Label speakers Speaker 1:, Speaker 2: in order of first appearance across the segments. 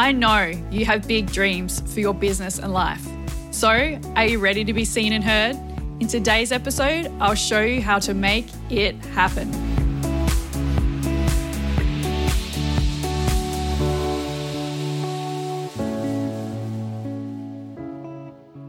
Speaker 1: I know you have big dreams for your business and life. So, are you ready to be seen and heard? In today's episode, I'll show you how to make it happen.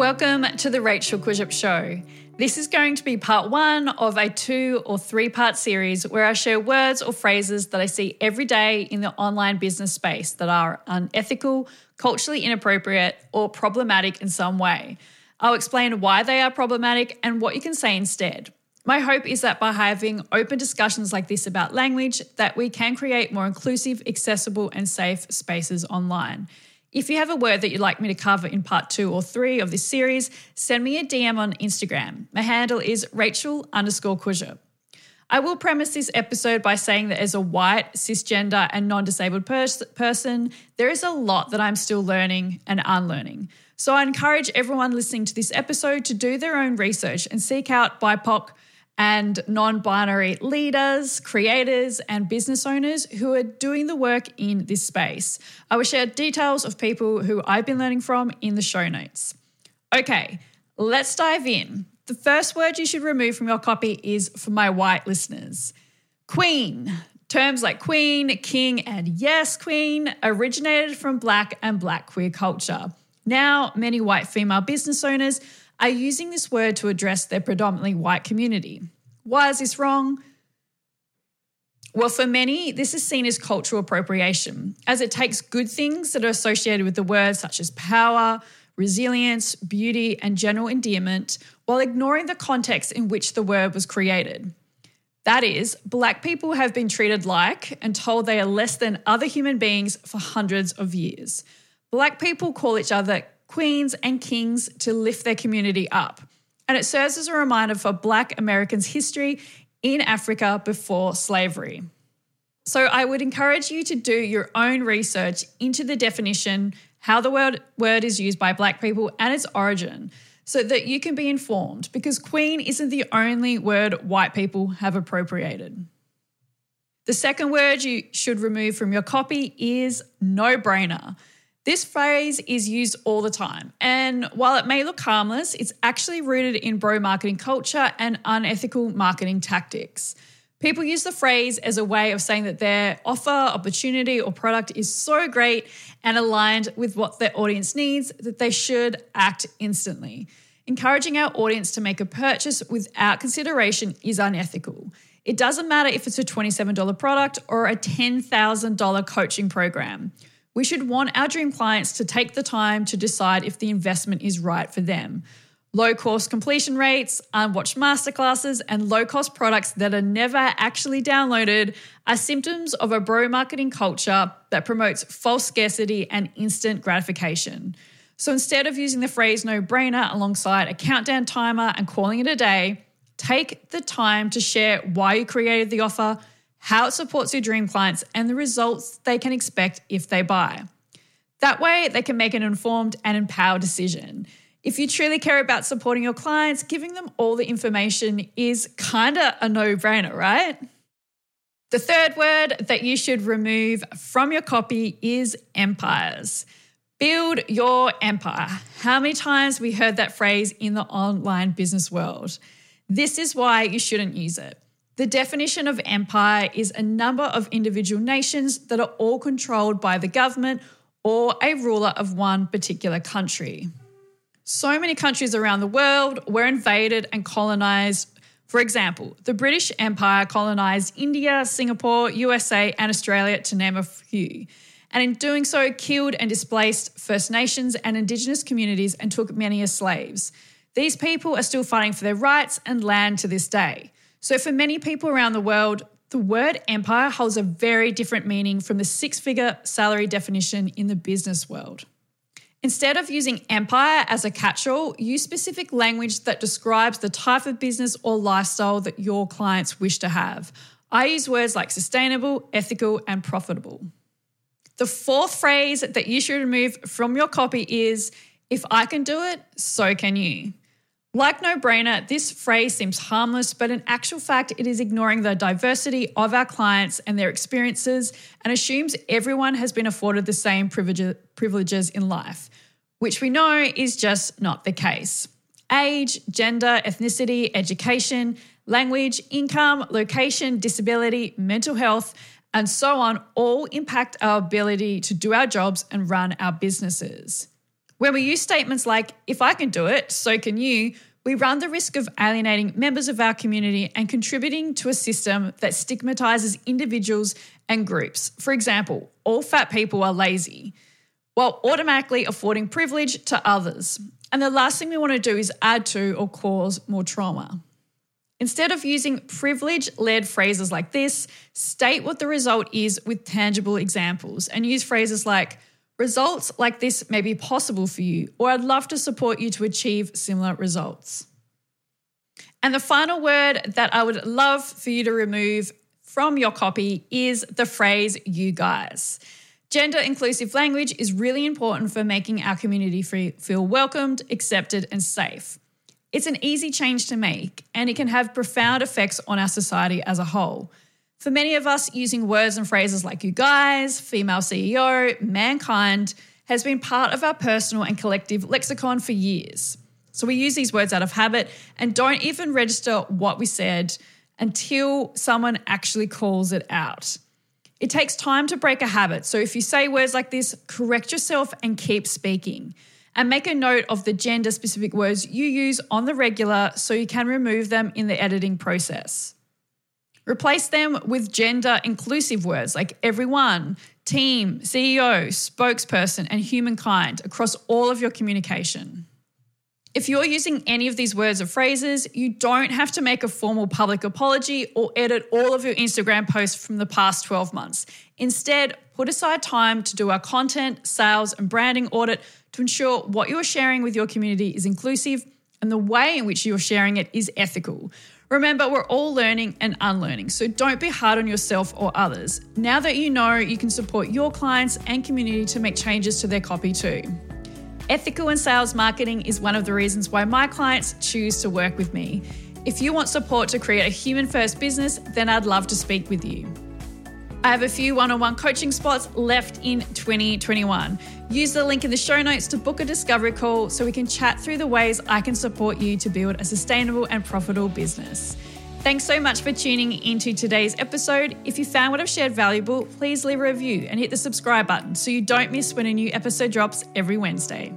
Speaker 1: Welcome to the Rachel Kurzyp Show. This is going to be part one of a two or three part series where I share words or phrases that I see every day in the online business space that are unethical, culturally inappropriate, or problematic in some way. I'll explain why they are problematic and what you can say instead. My hope is that by having open discussions like this about language that we can create more inclusive, accessible and safe spaces online. If you have a word that you'd like me to cover in part two or three of this series, send me a DM on Instagram. My handle is Rachel underscore Kurzyp. I will premise this episode by saying that as a white, cisgender, and non disabled pers- person, there is a lot that I'm still learning and unlearning. So I encourage everyone listening to this episode to do their own research and seek out BIPOC and non binary leaders, creators, and business owners who are doing the work in this space. I will share details of people who I've been learning from in the show notes. Okay, let's dive in. The first word you should remove from your copy is for my white listeners Queen. Terms like queen, king, and yes, queen originated from black and black queer culture. Now, many white female business owners are using this word to address their predominantly white community. Why is this wrong? Well, for many, this is seen as cultural appropriation, as it takes good things that are associated with the word, such as power, resilience, beauty, and general endearment, while ignoring the context in which the word was created. That is, black people have been treated like and told they are less than other human beings for hundreds of years. Black people call each other queens, and kings to lift their community up. And it serves as a reminder for Black Americans' history in Africa before slavery. So I would encourage you to do your own research into the definition, how the word, word is used by Black people, and its origin, so that you can be informed, because Queen isn't the only word white people have appropriated. The second word you should remove from your copy is no brainer. This phrase is used all the time, and while it may look harmless, it's actually rooted in bro marketing culture and unethical marketing tactics. People use the phrase as a way of saying that their offer, opportunity, or product is so great and aligned with what their audience needs that they should act instantly. Encouraging our audience to make a purchase without consideration is unethical. It doesn't matter if it's a $27 product or a $10,000 coaching program. We should want our dream clients to take the time to decide if the investment is right for them. Low course completion rates, unwatched masterclasses, and low cost products that are never actually downloaded are symptoms of a bro marketing culture that promotes false scarcity and instant gratification. So instead of using the phrase no brainer alongside a countdown timer and calling it a day, take the time to share why you created the offer, how it supports your dream clients, and the results they can expect if they buy. That way, they can make an informed and empowered decision. If you truly care about supporting your clients, giving them all the information is kind of a no brainer, right? The third word that you should remove from your copy is empires. Build your empire. How many times we heard that phrase in the online business world? This is why you shouldn't use it. The definition of empire is a number of individual nations that are all controlled by the government or a ruler of one particular country. So many countries around the world were invaded and colonized. For example, the British Empire colonized India, Singapore, USA, and Australia, to name a few. And in doing so, killed and displaced First Nations and Indigenous communities and took many as slaves. These people are still fighting for their rights and land to this day. So, for many people around the world, The word empire holds a very different meaning from the six figure salary definition in the business world. Instead of using empire as a catch all, use specific language that describes the type of business or lifestyle that your clients wish to have. I use words like sustainable, ethical, and profitable. The fourth phrase that you should remove from your copy is if I can do it, so can you. Like no brainer, this phrase seems harmless, but in actual fact, it is ignoring the diversity of our clients and their experiences and assumes everyone has been afforded the same privileges in life, which we know is just not the case. Age, gender, ethnicity, education, language, income, location, disability, mental health, and so on all impact our ability to do our jobs and run our businesses. When we use statements like, if I can do it, so can you, we run the risk of alienating members of our community and contributing to a system that stigmatizes individuals and groups. For example, all fat people are lazy, while automatically affording privilege to others. And the last thing we want to do is add to or cause more trauma. Instead of using privilege led phrases like this, state what the result is with tangible examples and use phrases like, results like this may be possible for you, or I'd love to support you to achieve similar results. And the final word that I would love for you to remove from your copy is the phrase you guys. Gender inclusive language is really important for making our community feel welcomed, accepted, and safe. It's an easy change to make, and it can have profound effects on our society as a whole. For many of us, using words and phrases like you guys, female CEO, mankind has been part of our personal and collective lexicon for years. So we use these words out of habit and don't even register what we said until someone actually calls it out. It takes time to break a habit. So if you say words like this, correct yourself and keep speaking and make a note of the gender specific words you use on the regular so you can remove them in the editing process. Replace them with gender inclusive words like everyone, team, CEO, spokesperson, and humankind across all of your communication. If you're using any of these words or phrases, you don't have to make a formal public apology or edit all of your Instagram posts from the past 12 months. Instead, put aside time to do our content, sales, and branding audit to ensure what you're sharing with your community is inclusive and the way in which you're sharing it is ethical. Remember, we're all learning and unlearning, so don't be hard on yourself or others. Now that you know, you can support your clients and community to make changes to their copy too. Ethical and sales marketing is one of the reasons why my clients choose to work with me. If you want support to create a human first business, then I'd love to speak with you. I have a few one on one coaching spots left in 2021. Use the link in the show notes to book a discovery call so we can chat through the ways I can support you to build a sustainable and profitable business. Thanks so much for tuning into today's episode. If you found what I've shared valuable, please leave a review and hit the subscribe button so you don't miss when a new episode drops every Wednesday.